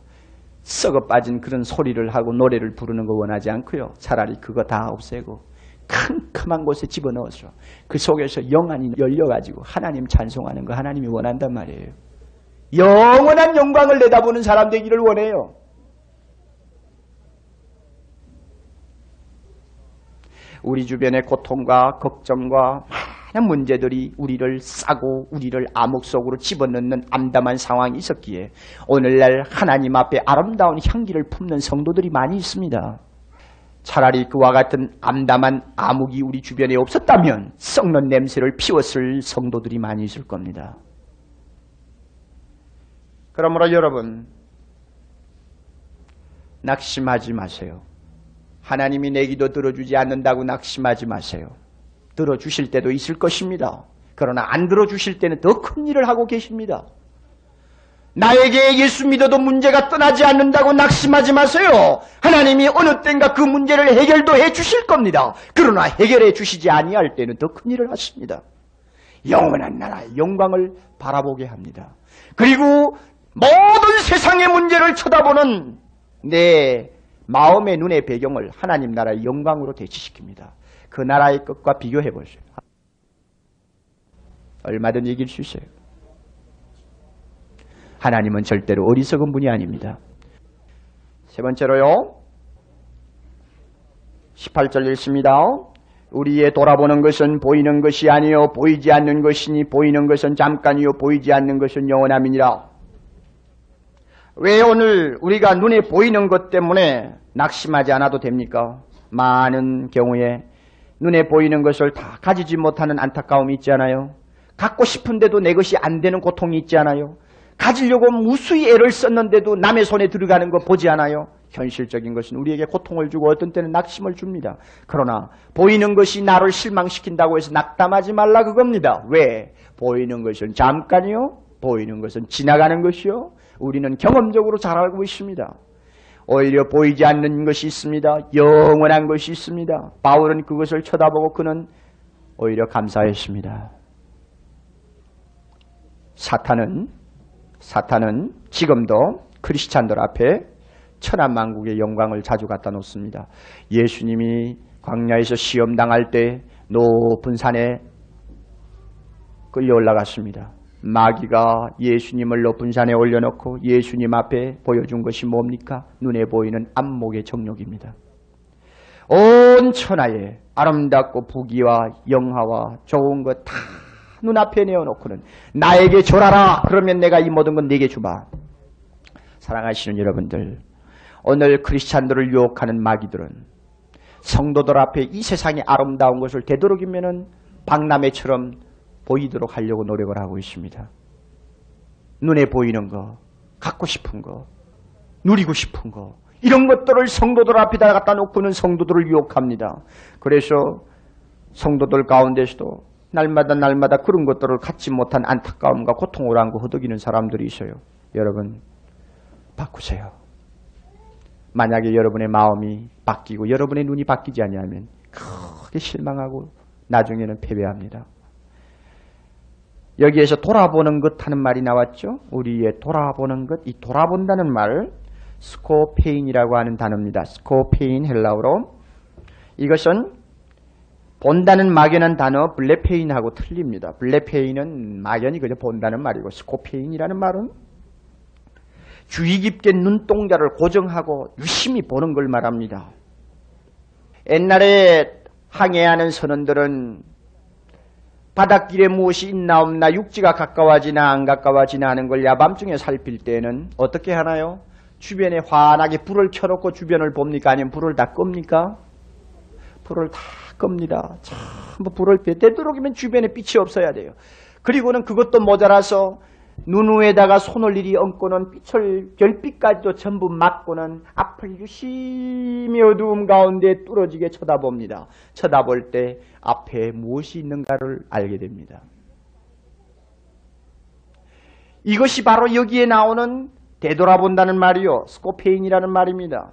썩어 빠진 그런 소리를 하고 노래를 부르는 거 원하지 않고요. 차라리 그거 다 없애고 캄캄한 곳에 집어넣어서 그 속에서 영안이 열려가지고 하나님 찬송하는 거 하나님이 원한단 말이에요. 영원한 영광을 내다보는 사람 되기를 원해요. 우리 주변의 고통과 걱정과 문제들이 우리를 싸고 우리를 암흑 속으로 집어넣는 암담한 상황이 있었기에 오늘날 하나님 앞에 아름다운 향기를 품는 성도들이 많이 있습니다. 차라리 그와 같은 암담한 암흑이 우리 주변에 없었다면 썩는 냄새를 피웠을 성도들이 많이 있을 겁니다. 그러므로 여러분 낙심하지 마세요. 하나님이 내 기도 들어주지 않는다고 낙심하지 마세요. 들어주실 때도 있을 것입니다. 그러나 안 들어주실 때는 더 큰 일을 하고 계십니다. 나에게 예수 믿어도 문제가 떠나지 않는다고 낙심하지 마세요. 하나님이 어느 땐가 그 문제를 해결도 해 주실 겁니다. 그러나 해결해 주시지 아니할 때는 더 큰 일을 하십니다. 영원한 나라의 영광을 바라보게 합니다. 그리고 모든 세상의 문제를 쳐다보는 내 마음의 눈의 배경을 하나님 나라의 영광으로 대치시킵니다. 그 나라의 것과 비교해 보세요. 얼마든지 이길 수 있어요. 하나님은 절대로 어리석은 분이 아닙니다. 세 번째로요. 18절 읽습니다. 우리의 돌아보는 것은 보이는 것이 아니요 보이지 않는 것이니 보이는 것은 잠깐이요 보이지 않는 것은 영원함이니라. 왜 오늘 우리가 눈에 보이는 것 때문에 낙심하지 않아도 됩니까? 많은 경우에 눈에 보이는 것을 다 가지지 못하는 안타까움이 있지 않아요? 갖고 싶은데도 내 것이 안 되는 고통이 있지 않아요? 가지려고 무수히 애를 썼는데도 남의 손에 들어가는 거 보지 않아요? 현실적인 것은 우리에게 고통을 주고 어떤 때는 낙심을 줍니다. 그러나 보이는 것이 나를 실망시킨다고 해서 낙담하지 말라 그겁니다. 왜? 보이는 것은 잠깐이요. 보이는 것은 지나가는 것이요. 우리는 경험적으로 잘 알고 있습니다. 오히려 보이지 않는 것이 있습니다. 영원한 것이 있습니다. 바울은 그것을 쳐다보고 그는 오히려 감사했습니다. 사탄은 사탄은 지금도 크리스찬들 앞에 천한만국의 영광을 자주 갖다 놓습니다. 예수님이 광야에서 시험 당할 때 높은 산에 끌려 올라갔습니다. 마귀가 예수님을 높은 산에 올려놓고 예수님 앞에 보여준 것이 뭡니까? 눈에 보이는 안목의 정욕입니다. 온 천하에 아름답고 부귀와 영화와 좋은 것 다 눈앞에 내어놓고는 나에게 줘라라 그러면 내가 이 모든 건 네게 주마 사랑하시는 여러분들 오늘 크리스찬들을 유혹하는 마귀들은 성도들 앞에 이 세상의 아름다운 것을 되도록이면 박람회처럼 보이도록 하려고 노력을 하고 있습니다. 눈에 보이는 거, 갖고 싶은 거, 누리고 싶은 거, 이런 것들을 성도들 앞에다 갖다 놓고는 성도들을 유혹합니다. 그래서 성도들 가운데서도 날마다 날마다 그런 것들을 갖지 못한 안타까움과 고통을 안고 허덕이는 사람들이 있어요. 여러분, 바꾸세요. 만약에 여러분의 마음이 바뀌고 여러분의 눈이 바뀌지 아니하면 크게 실망하고 나중에는 패배합니다. 여기에서 돌아보는 것 하는 말이 나왔죠. 우리의 돌아보는 것, 이 돌아본다는 말 σκοπεῖν이라고 하는 단어입니다. σκοπεῖν 헬라어로 이것은 본다는 막연한 단어 βλέπειν하고 틀립니다. βλέπειν은 막연히 그저 본다는 말이고 σκοπεῖν이라는 말은 주의 깊게 눈동자를 고정하고 유심히 보는 걸 말합니다. 옛날에 항해하는 선원들은 바닷길에 무엇이 있나 없나 육지가 가까워지나 안 가까워지나 하는 걸 야밤중에 살필 때는 어떻게 하나요? 주변에 환하게 불을 켜놓고 주변을 봅니까? 아니면 불을 다 끕니까? 불을 다 겁니다. 전부 불을 빼. 되도록이면 주변에 빛이 없어야 돼요. 그리고는 그것도 모자라서 눈 위에다가 손을 이리 얹고는 빛을 별빛까지도 전부 막고는 앞을 유심히 어두움 가운데 뚫어지게 쳐다봅니다. 쳐다볼 때 앞에 무엇이 있는가를 알게 됩니다. 이것이 바로 여기에 나오는 되돌아본다는 말이요. 스코페인이라는 말입니다.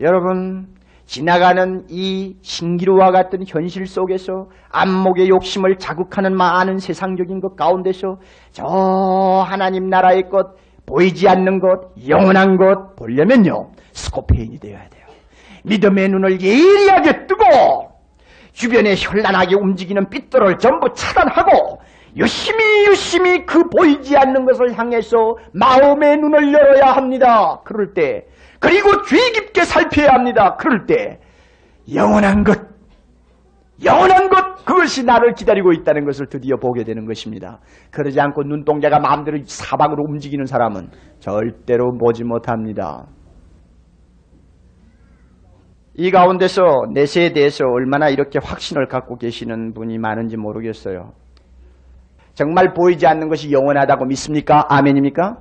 여러분, 지나가는 이 신기루와 같은 현실 속에서 안목의 욕심을 자극하는 많은 세상적인 것 가운데서 저 하나님 나라의 것, 보이지 않는 것, 영원한 것 보려면요. 스코페인이 되어야 돼요. 믿음의 눈을 예리하게 뜨고 주변에 현란하게 움직이는 빛들을 전부 차단하고 열심히 열심히 그 보이지 않는 것을 향해서 마음의 눈을 열어야 합니다. 그럴 때 그리고 주의 깊게 살펴야 합니다. 그럴 때 영원한 것, 영원한 것 그것이 나를 기다리고 있다는 것을 드디어 보게 되는 것입니다. 그러지 않고 눈동자가 마음대로 사방으로 움직이는 사람은 절대로 보지 못합니다. 이 가운데서 내세에 대해서 얼마나 이렇게 확신을 갖고 계시는 분이 많은지 모르겠어요. 정말 보이지 않는 것이 영원하다고 믿습니까? 아멘입니까?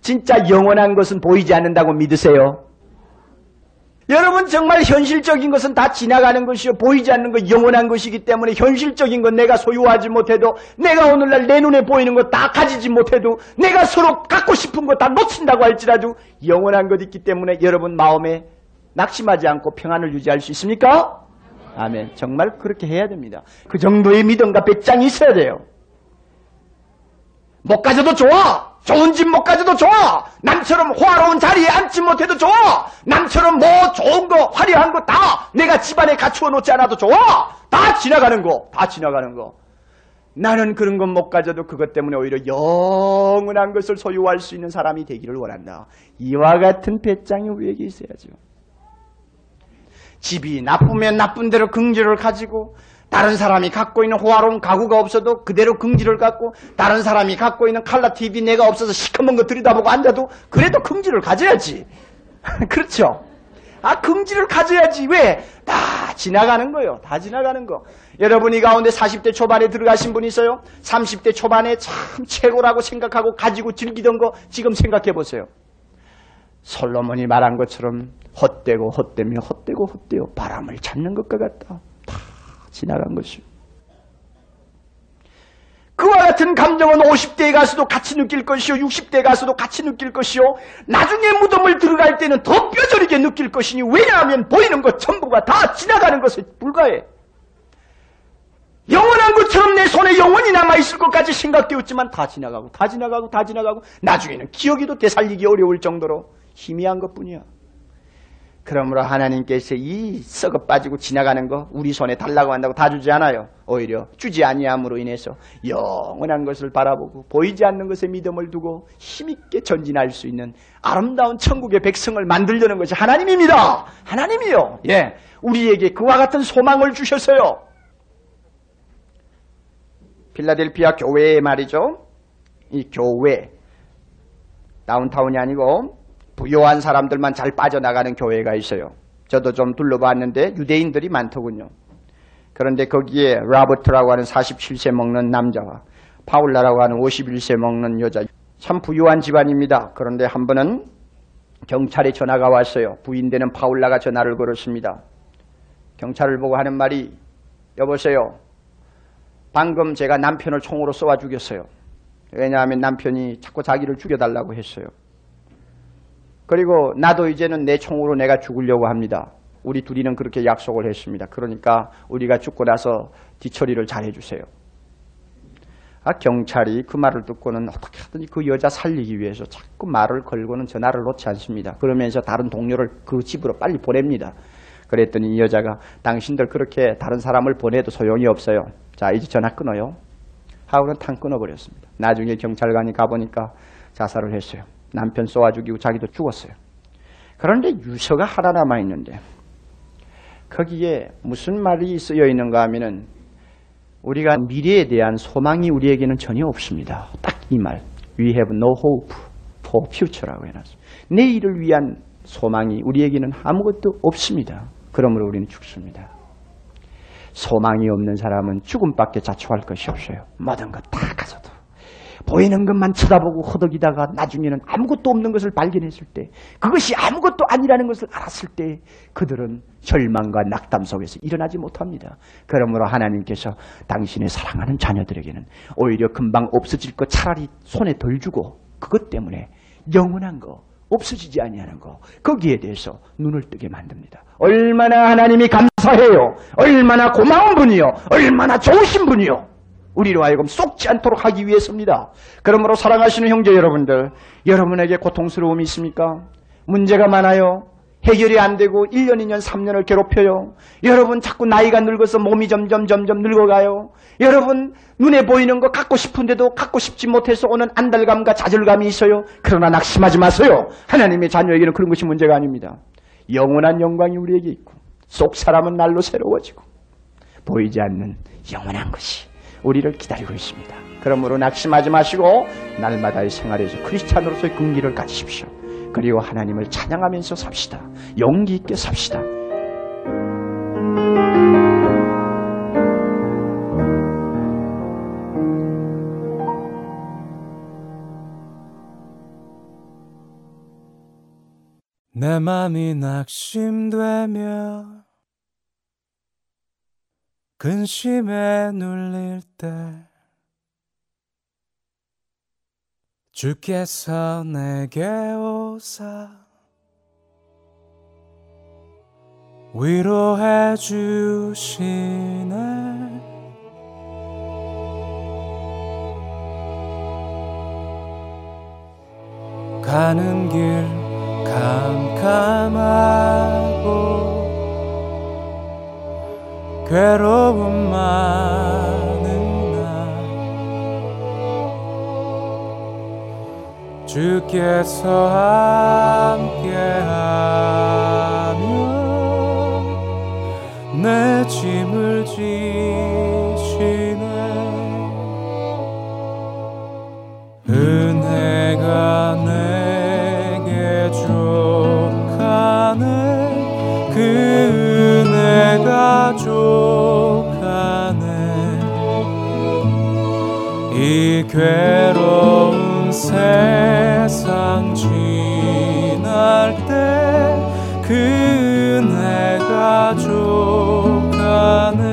진짜 영원한 것은 보이지 않는다고 믿으세요? 여러분 정말 현실적인 것은 다 지나가는 것이요 보이지 않는 것 영원한 것이기 때문에 현실적인 것 내가 소유하지 못해도 내가 오늘날 내 눈에 보이는 것 다 가지지 못해도 내가 서로 갖고 싶은 것 다 놓친다고 할지라도 영원한 것 있기 때문에 여러분 마음에 낙심하지 않고 평안을 유지할 수 있습니까? 아멘. 정말 그렇게 해야 됩니다. 그 정도의 믿음과 배짱이 있어야 돼요. 못 가져도 좋아. 좋은 집 못 가져도 좋아. 남처럼 호화로운 자리에 앉지 못해도 좋아. 남처럼 뭐 좋은 거, 화려한 거 다 내가 집안에 갖추어 놓지 않아도 좋아. 다 지나가는 거. 다 지나가는 거. 나는 그런 건 못 가져도 그것 때문에 오히려 영원한 것을 소유할 수 있는 사람이 되기를 원한다. 이와 같은 배짱이 우리에게 있어야죠. 집이 나쁘면 나쁜 대로 긍지를 가지고 다른 사람이 갖고 있는 호화로운 가구가 없어도 그대로 긍지를 갖고 다른 사람이 갖고 있는 칼라 TV 내가 없어서 시커먼 거 들여다보고 앉아도 그래도 긍지를 가져야지. 그렇죠? 아, 긍지를 가져야지. 왜? 다 지나가는 거요. 다 지나가는 거. 여러분 이 가운데 40대 초반에 들어가신 분 있어요? 30대 초반에 참 최고라고 생각하고 가지고 즐기던 거 지금 생각해 보세요. 솔로몬이 말한 것처럼 헛되고 헛되며 헛되고 헛되어 바람을 잡는 것과 같다. 다 지나간 것이요. 그와 같은 감정은 50대에 가서도 같이 느낄 것이요. 60대에 가서도 같이 느낄 것이요. 나중에 무덤을 들어갈 때는 더 뼈저리게 느낄 것이니 왜냐하면 보이는 것 전부가 다 지나가는 것에 불과해. 영원한 것처럼 내 손에 영원히 남아있을 것까지 생각되었지만 다 지나가고 다 지나가고 다 지나가고 나중에는 기억이도 되살리기 어려울 정도로 희미한 것뿐이야. 그러므로 하나님께서 이 썩어 빠지고 지나가는 거 우리 손에 달라고 한다고 다 주지 않아요. 오히려 주지 아니함으로 인해서 영원한 것을 바라보고 보이지 않는 것에 믿음을 두고 힘있게 전진할 수 있는 아름다운 천국의 백성을 만들려는 것이 하나님입니다. 하나님이요. 예. 우리에게 그와 같은 소망을 주셨어요. 필라델피아 교회의 말이죠. 이 교회 다운타운이 아니고 부요한 사람들만 잘 빠져나가는 교회가 있어요. 저도 좀 둘러봤는데 유대인들이 많더군요. 그런데 거기에 라버트라고 하는 47세 먹는 남자와 파울라라고 하는 51세 먹는 여자 참 부유한 집안입니다. 그런데 한 번은 경찰에 전화가 왔어요. 부인되는 파울라가 전화를 걸었습니다. 경찰을 보고 하는 말이 여보세요. 방금 제가 남편을 총으로 쏘아 죽였어요. 왜냐하면 남편이 자꾸 자기를 죽여달라고 했어요. 그리고 나도 이제는 내 총으로 내가 죽으려고 합니다. 우리 둘이는 그렇게 약속을 했습니다. 그러니까 우리가 죽고 나서 뒤처리를 잘 해주세요. 아, 경찰이 그 말을 듣고는 어떻게 하든지 그 여자 살리기 위해서 자꾸 말을 걸고는 전화를 놓지 않습니다. 그러면서 다른 동료를 그 집으로 빨리 보냅니다. 그랬더니 이 여자가 당신들 그렇게 다른 사람을 보내도 소용이 없어요. 자, 이제 전화 끊어요. 하고는 탕 끊어버렸습니다. 나중에 경찰관이 가보니까 자살을 했어요. 남편 쏘아 죽이고 자기도 죽었어요. 그런데 유서가 하나 남아 있는데 거기에 무슨 말이 쓰여 있는가 하면은 우리가 미래에 대한 소망이 우리에게는 전혀 없습니다. 딱 이 말. We have no hope for future라고 해놨습니다. 내일을 위한 소망이 우리에게는 아무것도 없습니다. 그러므로 우리는 죽습니다. 소망이 없는 사람은 죽음밖에 자초할 것이 없어요. 모든 것 다 가져도. 보이는 것만 쳐다보고 허덕이다가 나중에는 아무것도 없는 것을 발견했을 때 그것이 아무것도 아니라는 것을 알았을 때 그들은 절망과 낙담 속에서 일어나지 못합니다. 그러므로 하나님께서 당신의 사랑하는 자녀들에게는 오히려 금방 없어질 것 차라리 손에 덜 주고 그것 때문에 영원한 거 없어지지 아니하는 거 거기에 대해서 눈을 뜨게 만듭니다. 얼마나 하나님이 감사해요. 얼마나 고마운 분이요. 얼마나 좋으신 분이요. 우리로 하여금 쏙지 않도록 하기 위해서입니다. 그러므로 사랑하시는 형제 여러분들, 여러분에게 고통스러움이 있습니까? 문제가 많아요. 해결이 안 되고 1년, 2년, 3년을 괴롭혀요. 여러분 자꾸 나이가 늙어서 몸이 점점 점점 늙어가요. 여러분 눈에 보이는 거 갖고 싶은데도 갖고 싶지 못해서 오는 안달감과 좌절감이 있어요. 그러나 낙심하지 마세요. 하나님의 자녀에게는 그런 것이 문제가 아닙니다. 영원한 영광이 우리에게 있고 속 사람은 날로 새로워지고 보이지 않는 영원한 것이 우리를 기다리고 있습니다. 그러므로 낙심하지 마시고 날마다의 생활에서 크리스찬으로서의 긍기를 가지십시오. 그리고 하나님을 찬양하면서 삽시다. 용기 있게 삽시다. 내 맘이 낙심되며 근심에 눌릴 때 주께서 내게 오사 위로해 주시네. 가는 길 캄캄하 괴로움 많은 날. 주께서 함께하며 내 짐을 지 이 괴로운 세상 지날 때 그 은혜가 족하네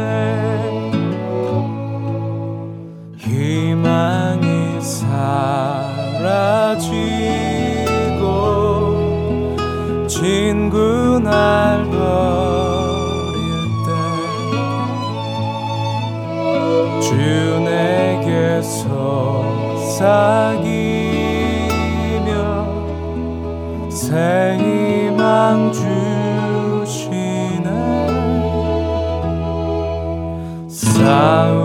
사귀며 새 희망 주시네. 싸움